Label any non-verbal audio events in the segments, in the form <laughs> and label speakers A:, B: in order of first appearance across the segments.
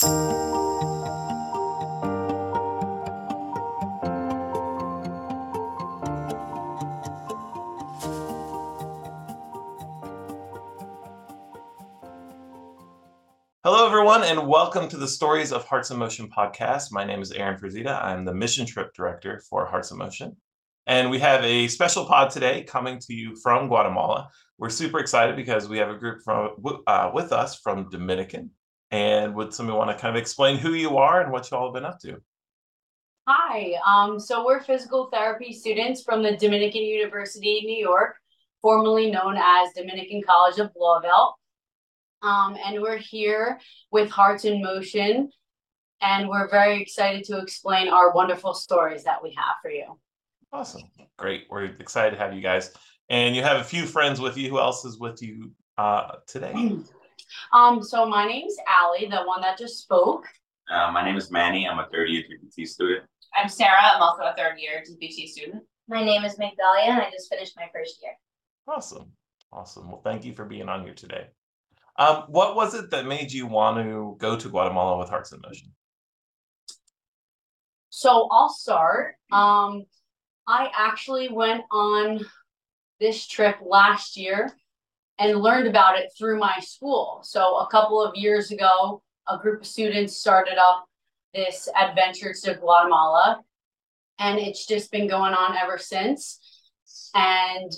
A: Hello, everyone, and welcome to the Stories of Hearts in Motion podcast. My name is Aaron Frazita. I'm the mission trip director for Hearts in Motion. And we have a special pod today coming to you from Guatemala. We're super excited because we have a group from uh, with us from Dominican. And would somebody want to kind of explain who you are and what you all have been up to?
B: Hi, um, so we're physical therapy students from the Dominican University, New York, formerly known as Dominican College of Blauvelt. Um, and we're here with Hearts in Motion, and we're very excited to explain our wonderful stories that we have for you.
A: Awesome. Great. We're excited to have you guys. And you have a few friends with you. Who else is with you uh, today? <clears throat>
B: Um, so my name's Allie, the one that just spoke.
C: Uh, my name is Manny. I'm a third year DPT student.
D: I'm Sarah. I'm also a third year DPT student.
E: My name is Magdalia, and I just finished my first year.
A: Awesome. Awesome. Well, thank you for being on here today. Um, what was it that made you want to go to Guatemala with Hearts in Motion?
B: So I'll start. Um, I actually went on this trip last year and learned about it through my school. So a couple of years ago, a group of students started up this adventure to Guatemala, and it's just been going on ever since. And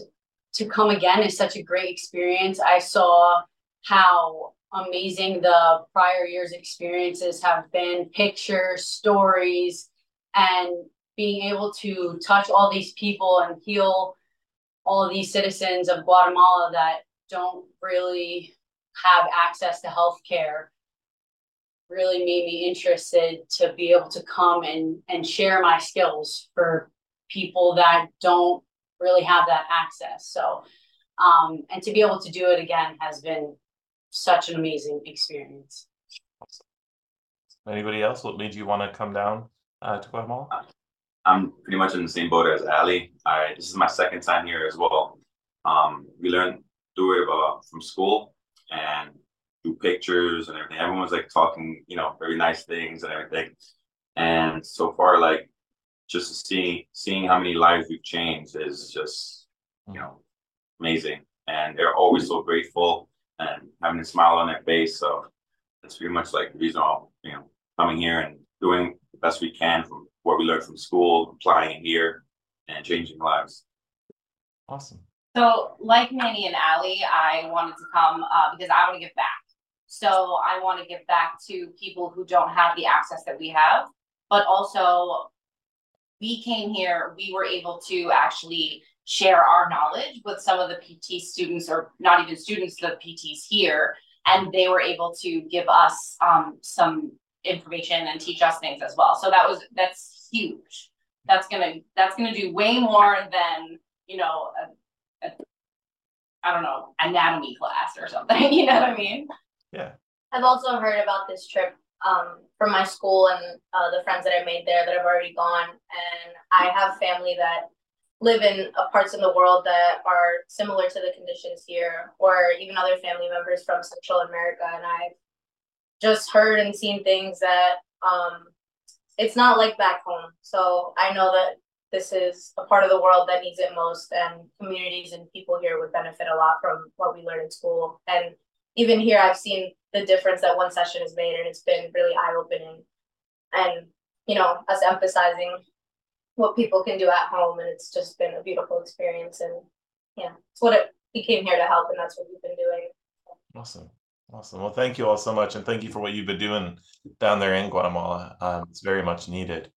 B: to come again is such a great experience. I saw how amazing the prior year's experiences have been pictures, stories, and being able to touch all these people and heal all of these citizens of Guatemala that don't really have access to health care really made me interested to be able to come and, and share my skills for people that don't really have that access. So, um, and to be able to do it again has been such an amazing experience.
A: Anybody else? What made you want to come down uh, to Guatemala?
C: I'm pretty much in the same boat as Ali. I this is my second time here as well. Um, we learned through it uh, from school and do pictures and everything. Everyone's like talking, you know, very nice things and everything. And so far, like just seeing seeing how many lives we've changed is just, you know, amazing. And they're always so grateful and having a smile on their face. So that's pretty much like the reason I'm, you know, coming here and doing the best we can from what we learned from school, applying it here, and changing lives.
A: Awesome.
D: So, like Manny and Ali, I wanted to come uh, because I want to give back. So, I want to give back to people who don't have the access that we have, but also we came here, we were able to actually share our knowledge with some of the PT students, or not even students, the PTs here, and they were able to give us um, some information and teach us things as well. So that was that's huge. That's gonna that's gonna do way more than you know a, a I don't know anatomy class or something. <laughs> You know what I mean?
A: Yeah.
E: I've also heard about this trip um, from my school and uh, the friends that I made there that have already gone, and I have family that live in uh, parts in the world that are similar to the conditions here, or even other family members from Central America, and I've just heard and seen things that um, it's not like back home. So I know that this is a part of the world that needs it most, and communities and people here would benefit a lot from what we learn in school. And even here, I've seen the difference that one session has made, and it's been really eye opening. And you know, us emphasizing what people can do at home, and it's just been a beautiful experience. And yeah, it's what it, we came here to help, and that's what we've been doing.
A: Awesome. Awesome. Well, thank you all so much, and thank you for what you've been doing down there in Guatemala. Um, it's very much needed.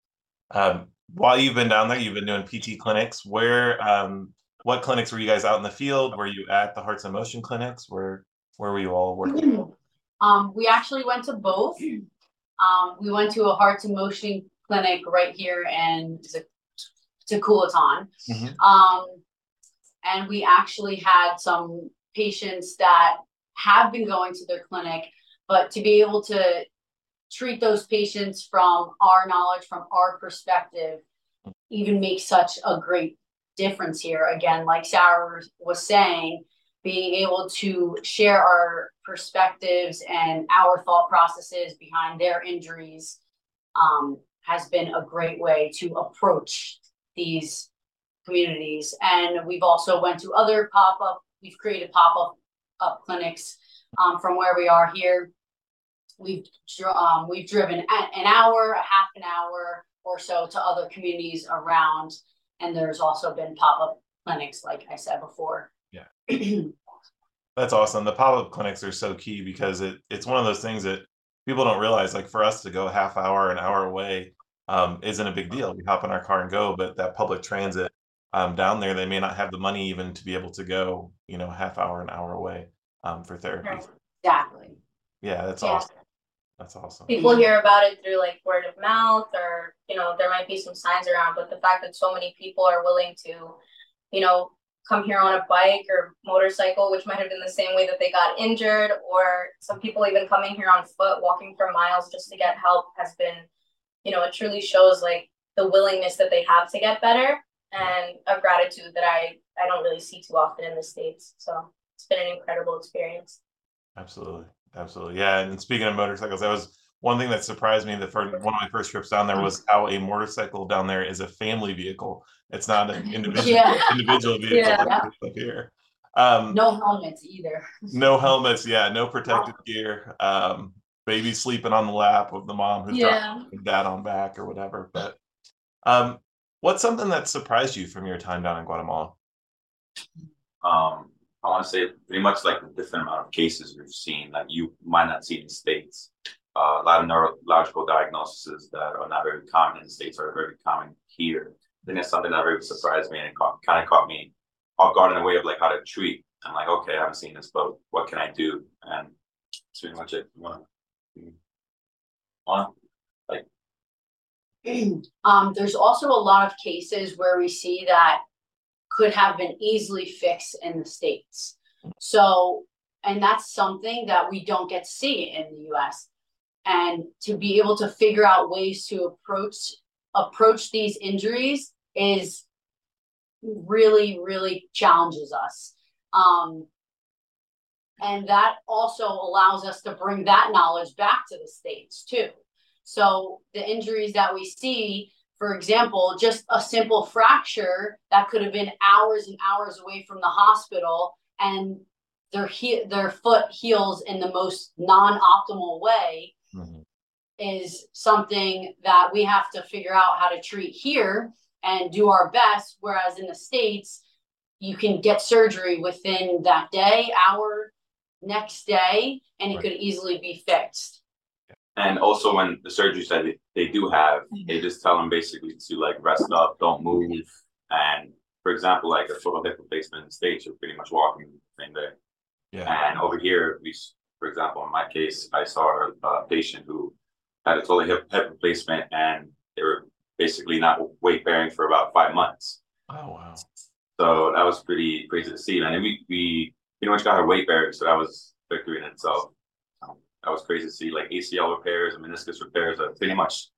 A: Um, while you've been down there, you've been doing PT clinics. Where, um, what clinics were you guys out in the field? Were you at the Hearts and Motion clinics? Where, where were you all working? <clears throat>
B: Um, we actually went to both. <clears throat> Um, we went to a Hearts and Motion clinic right here in Teculutan.
A: Mhm.
B: Um, and we actually had some patients that have been going to their clinic, but to be able to treat those patients from our knowledge, from our perspective, even makes such a great difference here. Again, like Sarah was saying, being able to share our perspectives and our thought processes behind their injuries um, has been a great way to approach these communities. And we've also went to other pop-up, we've created pop-up up clinics um, from where we are here. We've um, we've driven an hour, a half an hour or so to other communities around, and there's also been pop-up clinics, like I said before.
A: Yeah. <clears throat> That's awesome. The pop-up clinics are so key because it it's one of those things that people don't realize. Like for us to go a half hour, an hour away, um, isn't a big deal. We hop in our car and go, but that public transit um, down there, they may not have the money even to be able to go, you know, half hour, an hour away um, for therapy.
B: Exactly.
A: Yeah, that's
E: Yeah.
A: awesome. That's awesome.
E: People hear about it through like word of mouth or, you know, there might be some signs around, but the fact that so many people are willing to, you know, come here on a bike or motorcycle, which might have been the same way that they got injured, or some people even coming here on foot, walking for miles just to get help has been, you know, it truly shows like the willingness that they have to get better and a gratitude that I I don't really see too often in the States. So it's been an incredible experience.
A: Absolutely. Absolutely. Yeah. And speaking of motorcycles, that was one thing that surprised me. The first one of my first trips down there was how a motorcycle down there is a family vehicle. It's not an <laughs> individual
B: Yeah. <laughs>
A: individual vehicle
B: Yeah.
A: like it is here. Um,
B: No helmets either.
A: no helmets, yeah, no <laughs> protective gear. Um, baby sleeping on the lap of the mom who's driving dad on back or whatever. But um, what's something that surprised you from your time down in Guatemala?
C: Um, I want to say pretty much like the different amount of cases we've seen like you might not see in the states. Uh, a lot of neurological diagnoses that are not very common in the states are very common here. I think that's something that really surprised me and it caught, kind of caught me off guard in a way of like how to treat. I'm like, okay, I haven't seen this, but what can I do? And that's pretty much it. You wanna- you wanna-
B: Um, there's also a lot of cases where we see that could have been easily fixed in the States. So, and that's something that we don't get to see in the US. And to be able to figure out ways to approach approach these injuries is really, really challenges us. Um, and that also allows us to bring that knowledge back to the States too. So the injuries that we see, for example, just a simple fracture that could have been hours and hours away from the hospital and their he- their foot heals in the most non-optimal way mm-hmm. is something that we have to figure out how to treat here and do our best. Whereas in the states you can get surgery within that day hour next day and it
A: Right.
B: could easily be fixed
C: And also when the surgeries that they, they do have, mm-hmm. they just tell them basically to like rest up, don't move. And for example, like a total hip replacement in the States, you're pretty much walking the same day.
A: Yeah.
C: And over here, we, for example, in my case, I saw a patient who had a total hip, hip replacement and they were basically not weight bearing for about five months.
A: Oh wow.
C: So that was pretty crazy to see. And then we, we pretty much got her weight bearing, so that was victory in itself. That was crazy to see, like ACL repairs and meniscus repairs are pretty much,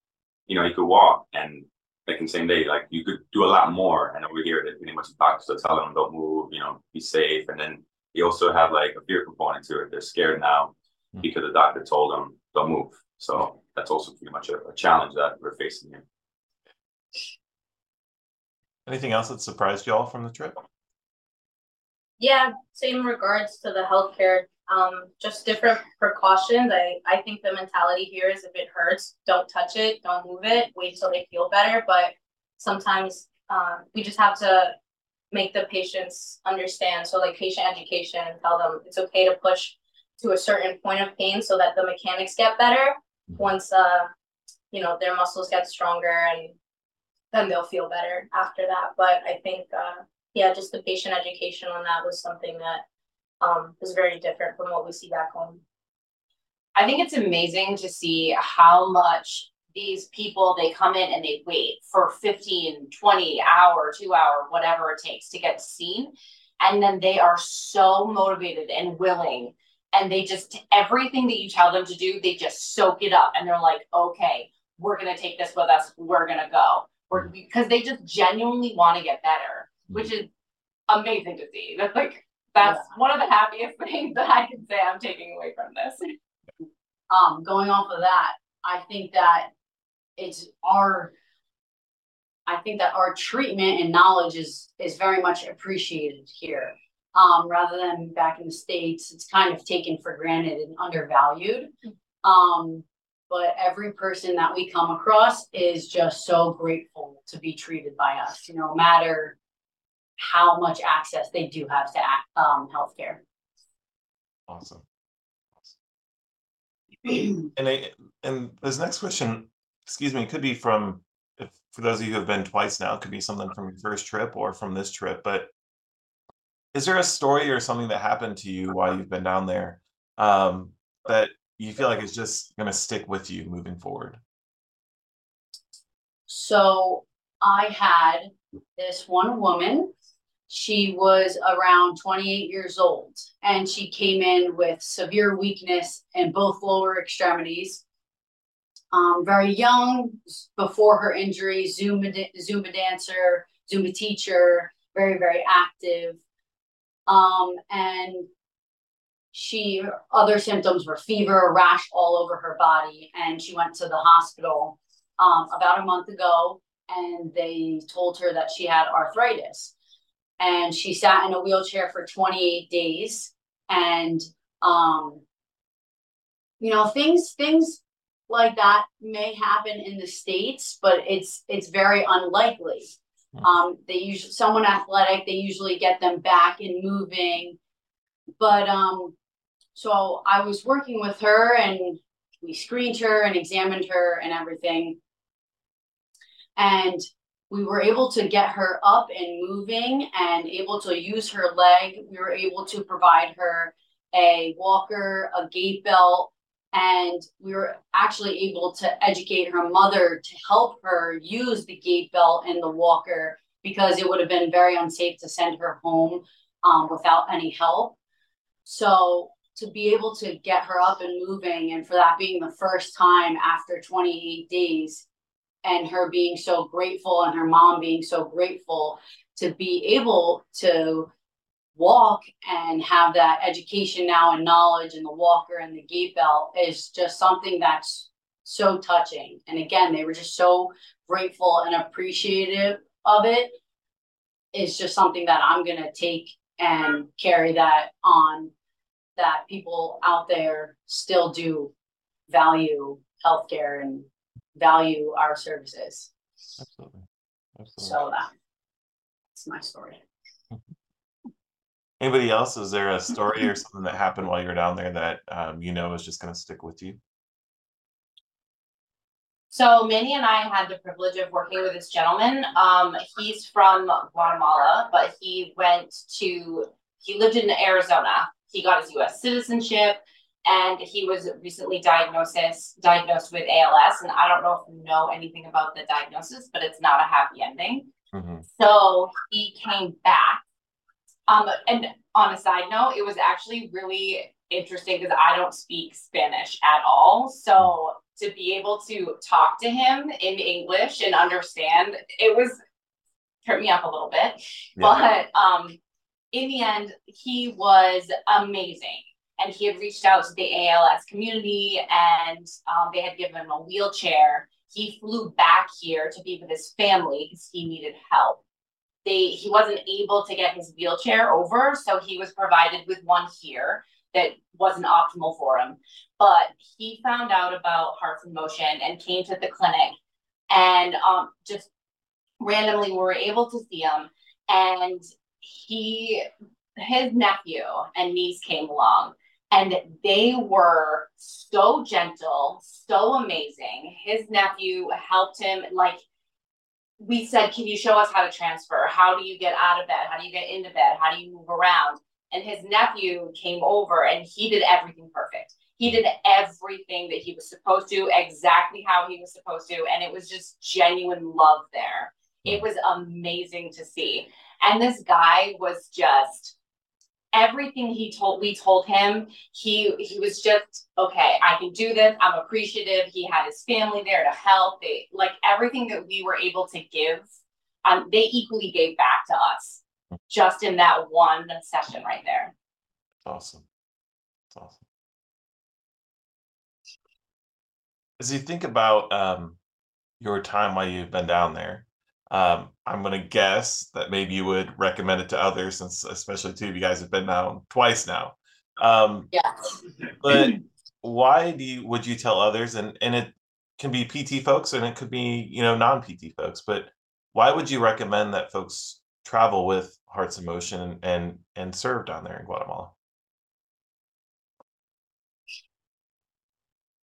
C: you know, you could walk and like in the same day, like you could do a lot more. And over here, they pretty much doctors are telling them don't move, you know, be safe. And then they also have like a fear component to it. They're scared now
A: Mhm.
C: because the doctor told them don't move. So that's also pretty much a, a challenge that we're facing here.
A: Anything else that surprised y'all from the trip?
E: Yeah, same regards to the healthcare. Um, just different precautions. I, I think the mentality here is if it hurts, don't touch it, don't move it, wait till they feel better. But sometimes um, we just have to make the patients understand. So like patient education and tell them it's okay to push to a certain point of pain so that the mechanics get better once uh you know their muscles get stronger and then they'll feel better after that. But I think uh yeah, just the patient education on that was something that um was very different from what we see back home.
D: I think it's amazing to see how much these people they come in and they wait for 15, 20 hour, two hour, whatever it takes to get seen. And then they are so motivated and willing. And they just everything that you tell them to do, they just soak it up and they're like, okay, we're gonna take this with us, we're gonna go. We're because they just genuinely want to get better, which is amazing to see. That's <laughs> like That's one of the happiest <laughs> things that I can say I'm taking away from this.
B: Um, going off of that, I think that it's our I think that our treatment and knowledge is is very much appreciated here. Um, rather than back in the States, it's kind of taken for granted and undervalued. Um, but every person that we come across is just so grateful to be treated by us, you know, matter how much access they do have to um, healthcare.
A: Awesome. <clears throat> and I, and this next question, excuse me, could be from if for those of you who have been twice now, it could be something from your first trip or from this trip. But is there a story or something that happened to you while you've been down there um, that you feel like is just going to stick with you moving forward?
B: So I had this one woman. She was around 28 years old and she came in with severe weakness in both lower extremities. Um, very young before her injury, Zumba, Zumba dancer, Zumba teacher, very, very active. Um, and she other symptoms were fever, rash all over her body, and she went to the hospital um, about a month ago, and they told her that she had arthritis, and she sat in a wheelchair for 28 days, and um, you know things things like that may happen in the states, but it's it's very unlikely. Hmm. Um, they usually someone athletic, they usually get them back and moving, but um, so I was working with her and we screened her and examined her and everything. And we were able to get her up and moving and able to use her leg. We were able to provide her a walker, a gait belt, and we were actually able to educate her mother to help her use the gait belt and the walker because it would have been very unsafe to send her home um, without any help. So to be able to get her up and moving and for that being the first time after 28 days and her being so grateful and her mom being so grateful to be able to walk and have that education now and knowledge and the walker and the gait belt is just something that's so touching. And again they were just so grateful and appreciative of it. It's just something that i'm going to take and carry that on that people out there still do value healthcare and value our services.
A: Absolutely.
B: Absolutely. So that, that's my story. <laughs>
A: Anybody else? Is there a story or something that happened while you were down there that um, you know is just going to stick with you?
D: So Manny and I had the privilege of working with this gentleman. Um, he's from Guatemala, but he went to he lived in Arizona he got his U.S. citizenship, and he was recently diagnosis diagnosed with ALS. And I don't know if you know anything about the diagnosis, but it's not a happy ending. Mm-hmm. So he came back. Um, and on a side note, it was actually really interesting because I don't speak Spanish at all. So to be able to talk to him in English and understand, it was hurt me up a little bit. Yeah. But um, in the end, he was amazing. And he had reached out to the ALS community and um, they had given him a wheelchair. He flew back here to be with his family because he needed help. They, he wasn't able to get his wheelchair over, so he was provided with one here that wasn't optimal for him. But he found out about Hearts in Motion and came to the clinic and um, just randomly we were able to see him. And he his nephew and niece came along and they were so gentle, so amazing. His nephew helped him like we said, Can you show us how to transfer? How do you get out of bed? How do you get into bed? How do you move around? And his nephew came over and he did everything perfect. He did everything that he was supposed to, exactly how he was supposed to. And it was just genuine love there. It hmm. was amazing to see. And this guy was just everything he told we told him he he was just okay i can do this i'm appreciative he had his family there to help they like everything that we were able to give um they equally gave back to us just in that one session right there.
A: Awesome. That's awesome. As you think about um, your time while you've been down there, um, I'm going to guess that maybe you would recommend it to others, since especially two of you guys have been down twice now. Um,
B: Yeah.
A: but why do you would you tell others? And and it can be PT folks, and it could be you know non PT folks. But why would you recommend that folks travel with Hearts in Motion and and, and serve down there in Guatemala?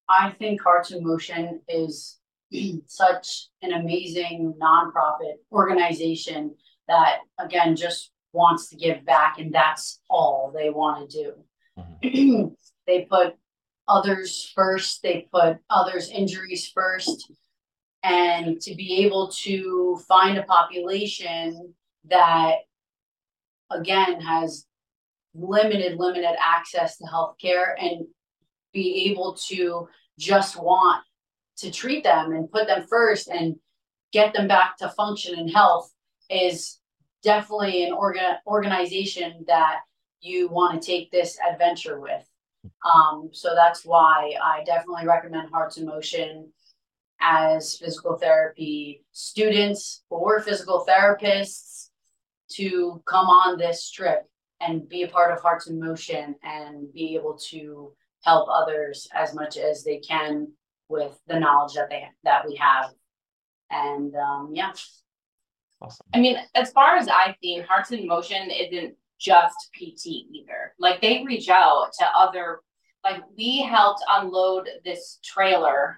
B: I think Hearts in Motion is <clears throat> such an amazing nonprofit organization that again just wants to give back and that's all they want to do. Mm-hmm. <clears throat> they put others first, they put others' injuries first. And to be able to find a population that again has limited, limited access to healthcare and be able to just want to treat them and put them first and get them back to function and health is definitely an organ organization that you want to take this adventure with. Um, so that's why I definitely recommend Hearts in Motion as physical therapy students or physical therapists to come on this trip and be a part of Hearts in Motion and be able to help others as much as they can with the knowledge that they that we have. And um, yeah.
A: Awesome.
D: I mean, as far as I've seen, Hearts in Motion isn't just PT either. Like they reach out to other, like we helped unload this trailer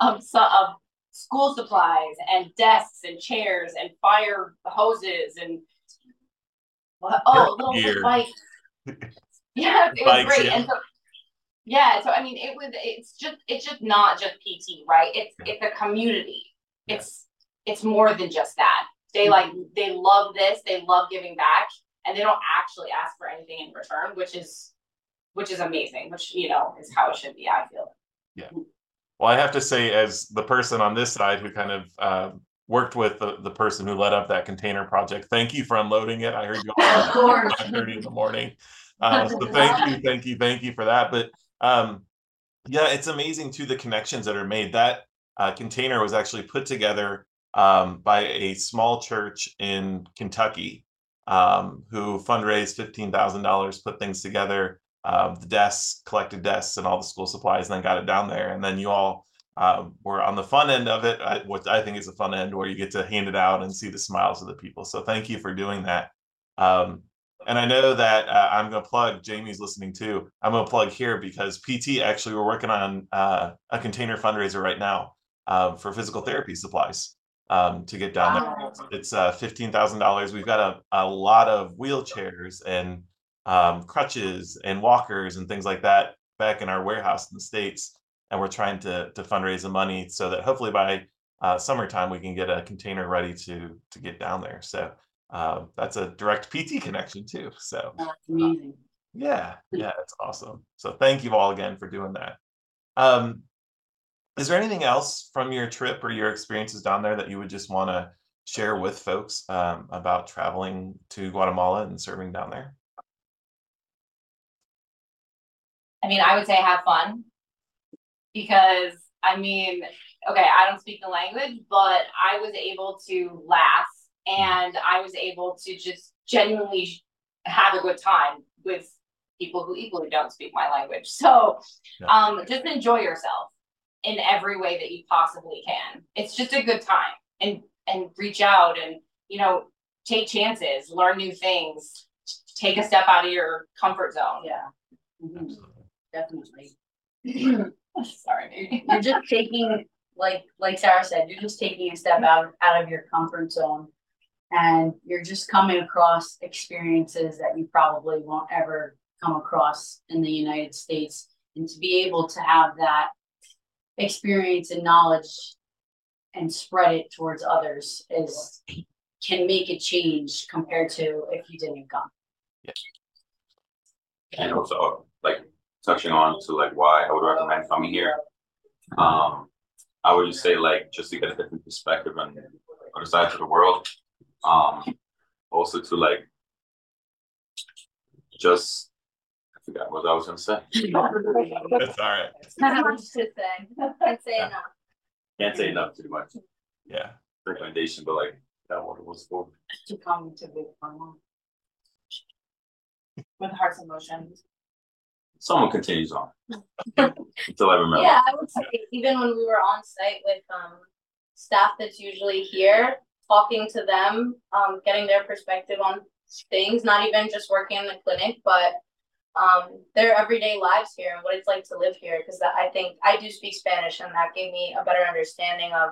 D: of of school supplies and desks and chairs and fire hoses and what? Oh, little
A: Gear.
D: bike. <laughs> Yeah, it was
A: Bikes,
D: great.
A: yeah.
D: And so yeah, so I mean, it was. It's just. It's just not just PT, right? It's it's a community.
A: Yeah.
D: It's it's more than just that. They like they love this. They love giving back, and they don't actually ask for anything in return, which is which is amazing. Which you know is how it should be. I feel. Yeah.
A: Well, I have to say, as the person on this side who kind of uh, worked with the, the person who led up that container project, thank you for unloading it. I heard you all
B: Of course.
A: at 30 in the morning. Uh, so thank <laughs> you, thank you, thank you for that. But um, yeah, it's amazing too the connections that are made. That uh, container was actually put together um, by a small church in Kentucky um, who fundraised fifteen thousand dollars, put things together, uh, the desks, collected desks, and all the school supplies, and then got it down there. And then you all um, were on the fun end of it, I, I think is the fun end, where you get to hand it out and see the smiles of the people. So thank you for doing that. Um, and I know that uh, I'm going to plug, Jamie's listening too. I'm going to plug here because PT actually, we're working on uh, a container fundraiser right now uh, for physical therapy supplies um, to get down
B: Wow.
A: there. It's uh, $15,000. We've got a, a lot of wheelchairs and um, crutches and walkers and things like that back in our warehouse in the States. And we're trying to, to fundraise the money so that hopefully by uh, summertime we can get a container ready to to get down there. So uh, that's a direct PT connection too. So
B: amazing.
A: yeah, yeah, it's awesome. So thank you all again for doing that. Um, is there anything else from your trip or your experiences down there that you would just want to share with folks um, about traveling to Guatemala and serving down there?
D: I mean, I would say have fun because I mean, okay, I don't speak the language, but I was able to laugh and I was able to just genuinely have a good time with people who equally don't speak my language. So,
A: Yeah.
D: um, just enjoy yourself in every way that you possibly can. It's just a good time and and reach out and you know take chances, learn new things, take a step out of your comfort zone.
B: Yeah. Mhm, Definitely. <laughs>
D: Sorry.
B: You're just taking, like like Sarah said, you're just taking a step out out of your comfort zone, and you're just coming across experiences that you probably won't ever come across in the United States, and to be able to have that experience and knowledge and spread it towards others is can make a change compared to if you didn't come. Yeah.
C: And also, like touching on to like why I would recommend coming here. Um, I would just say like just to get a different perspective on other sides of the world. Um, also to like just I forgot what I was gonna say. <laughs>
A: That's all right.
E: Not much to say. Can't say
A: Yeah.
E: enough.
C: Can't say enough too much
A: Yeah.
C: recommendation, but like that what it was for.
D: To come to Big Pharma. With hearts and motions.
C: Someone continues on <laughs> until I remember.
E: Yeah, I would say even when we were on site with um staff that's usually here, talking to them, um, getting their perspective on things, not even just working in the clinic, but um their everyday lives here and what it's like to live here. Because I think I do speak Spanish, and that gave me a better understanding of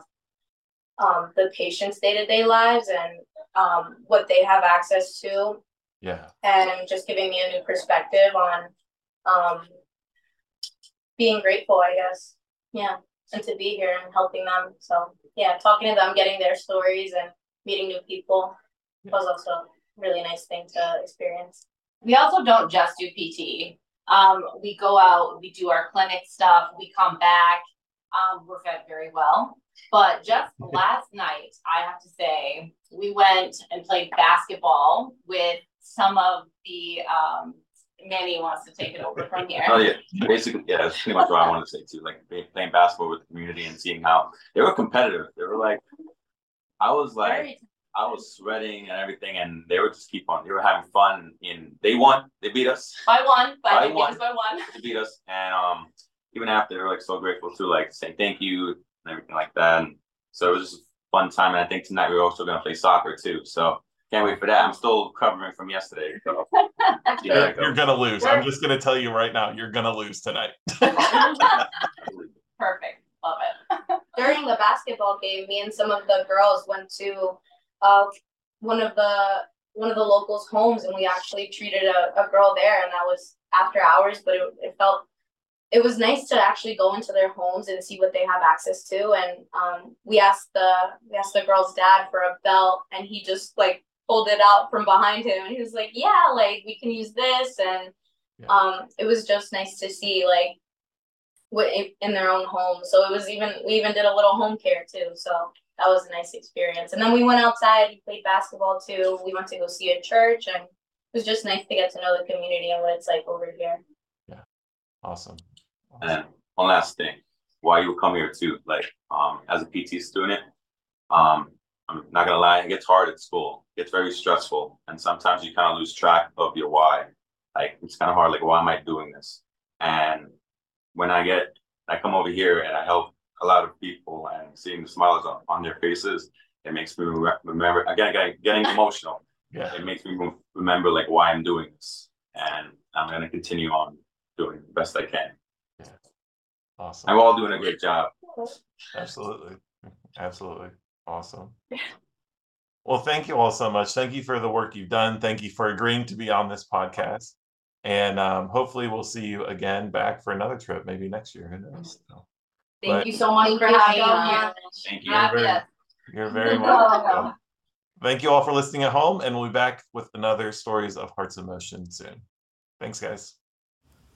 E: um the patients' day to day lives and um what they have access to
A: Yeah.
E: and just giving me a new perspective on um being grateful, I guess. Yeah, and to be here and helping them. So yeah, talking to them, getting their stories and meeting new people was also a really nice thing to experience.
D: We also don't just do PT. Um, we go out, we do our clinic stuff, we come back, um, we're fed very well. But just last night, I have to say, we went and played basketball with some of the, um, Manny wants to take it over from here.
C: Oh yeah, basically, yeah, that's pretty much what I wanted to say too. Like playing basketball with the community and seeing how they were competitive. They were like, I was like, I was sweating and everything, and they would just keep on. They were having fun. In they won, they beat us,
D: By one,
C: By
D: by,
C: one.
D: by one.
C: they beat us, and um, even after they were like so grateful too, like saying thank you and everything like that. And so it was just a fun time. And I think tonight we're also gonna play soccer too. So can't wait for that. I'm still recovering from yesterday. So <laughs> yeah,
A: You're, you're gonna lose. I'm just gonna tell you right now, you're gonna lose tonight. <laughs> <laughs>
D: Perfect, love it.
E: During the basketball game, me and some of the girls went to uh one of the one of the locals' homes and we actually treated a, a girl there and that was after hours, but it, it felt it was nice to actually go into their homes and see what they have access to and um we asked the we asked the girl's dad for a belt and he just like pulled it out from behind him and he was like yeah like we can use this and
A: Yeah.
E: um it was just nice to see like what in their own home so it was even we even did a little home care too so that was a nice experience and then we went outside we played basketball too we went to go see a church and it was just nice to get to know the community and what it's like over here Yeah.
A: Awesome.
C: And one last thing, why you come here too, like um as a PT student, um I'm not gonna lie, it gets hard at school. It gets very stressful, and sometimes you kind of lose track of your why. Like it's kind of hard. Like, why am I doing this? And when I get, I come over here and I help a lot of people, and seeing the smiles on, on their faces, it makes me remember. Again, getting, getting <laughs> emotional.
A: Yeah.
C: It makes me remember like why I'm doing this, and I'm gonna continue on doing the best I can. Yeah.
A: Awesome.
C: And we're all doing a great job.
A: Absolutely. Absolutely. Awesome. Well, thank you all so much. Thank you for the work you've done. Thank you for agreeing to be on this podcast. And um, hopefully, we'll see you again back for another trip, maybe next year. Who knows? So,
B: Thank
A: But-
B: you so much
E: Thank
B: for
E: you
B: having
E: so
B: us.
C: Thank you.
A: You're very- you're very welcome. Thank you all for listening at home, and we'll be back with another Stories of Hearts in Motion soon. Thanks, guys.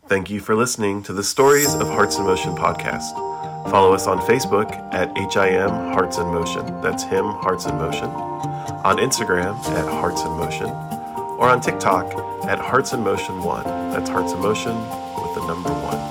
A: Thank you for listening to the Stories of Hearts in Motion podcast. Follow us on Facebook at HIM Hearts in Motion. That's Him Hearts in Motion. On Instagram at Hearts in Motion. Or on TikTok at Hearts in Motion 1. That's Hearts in Motion with the number one.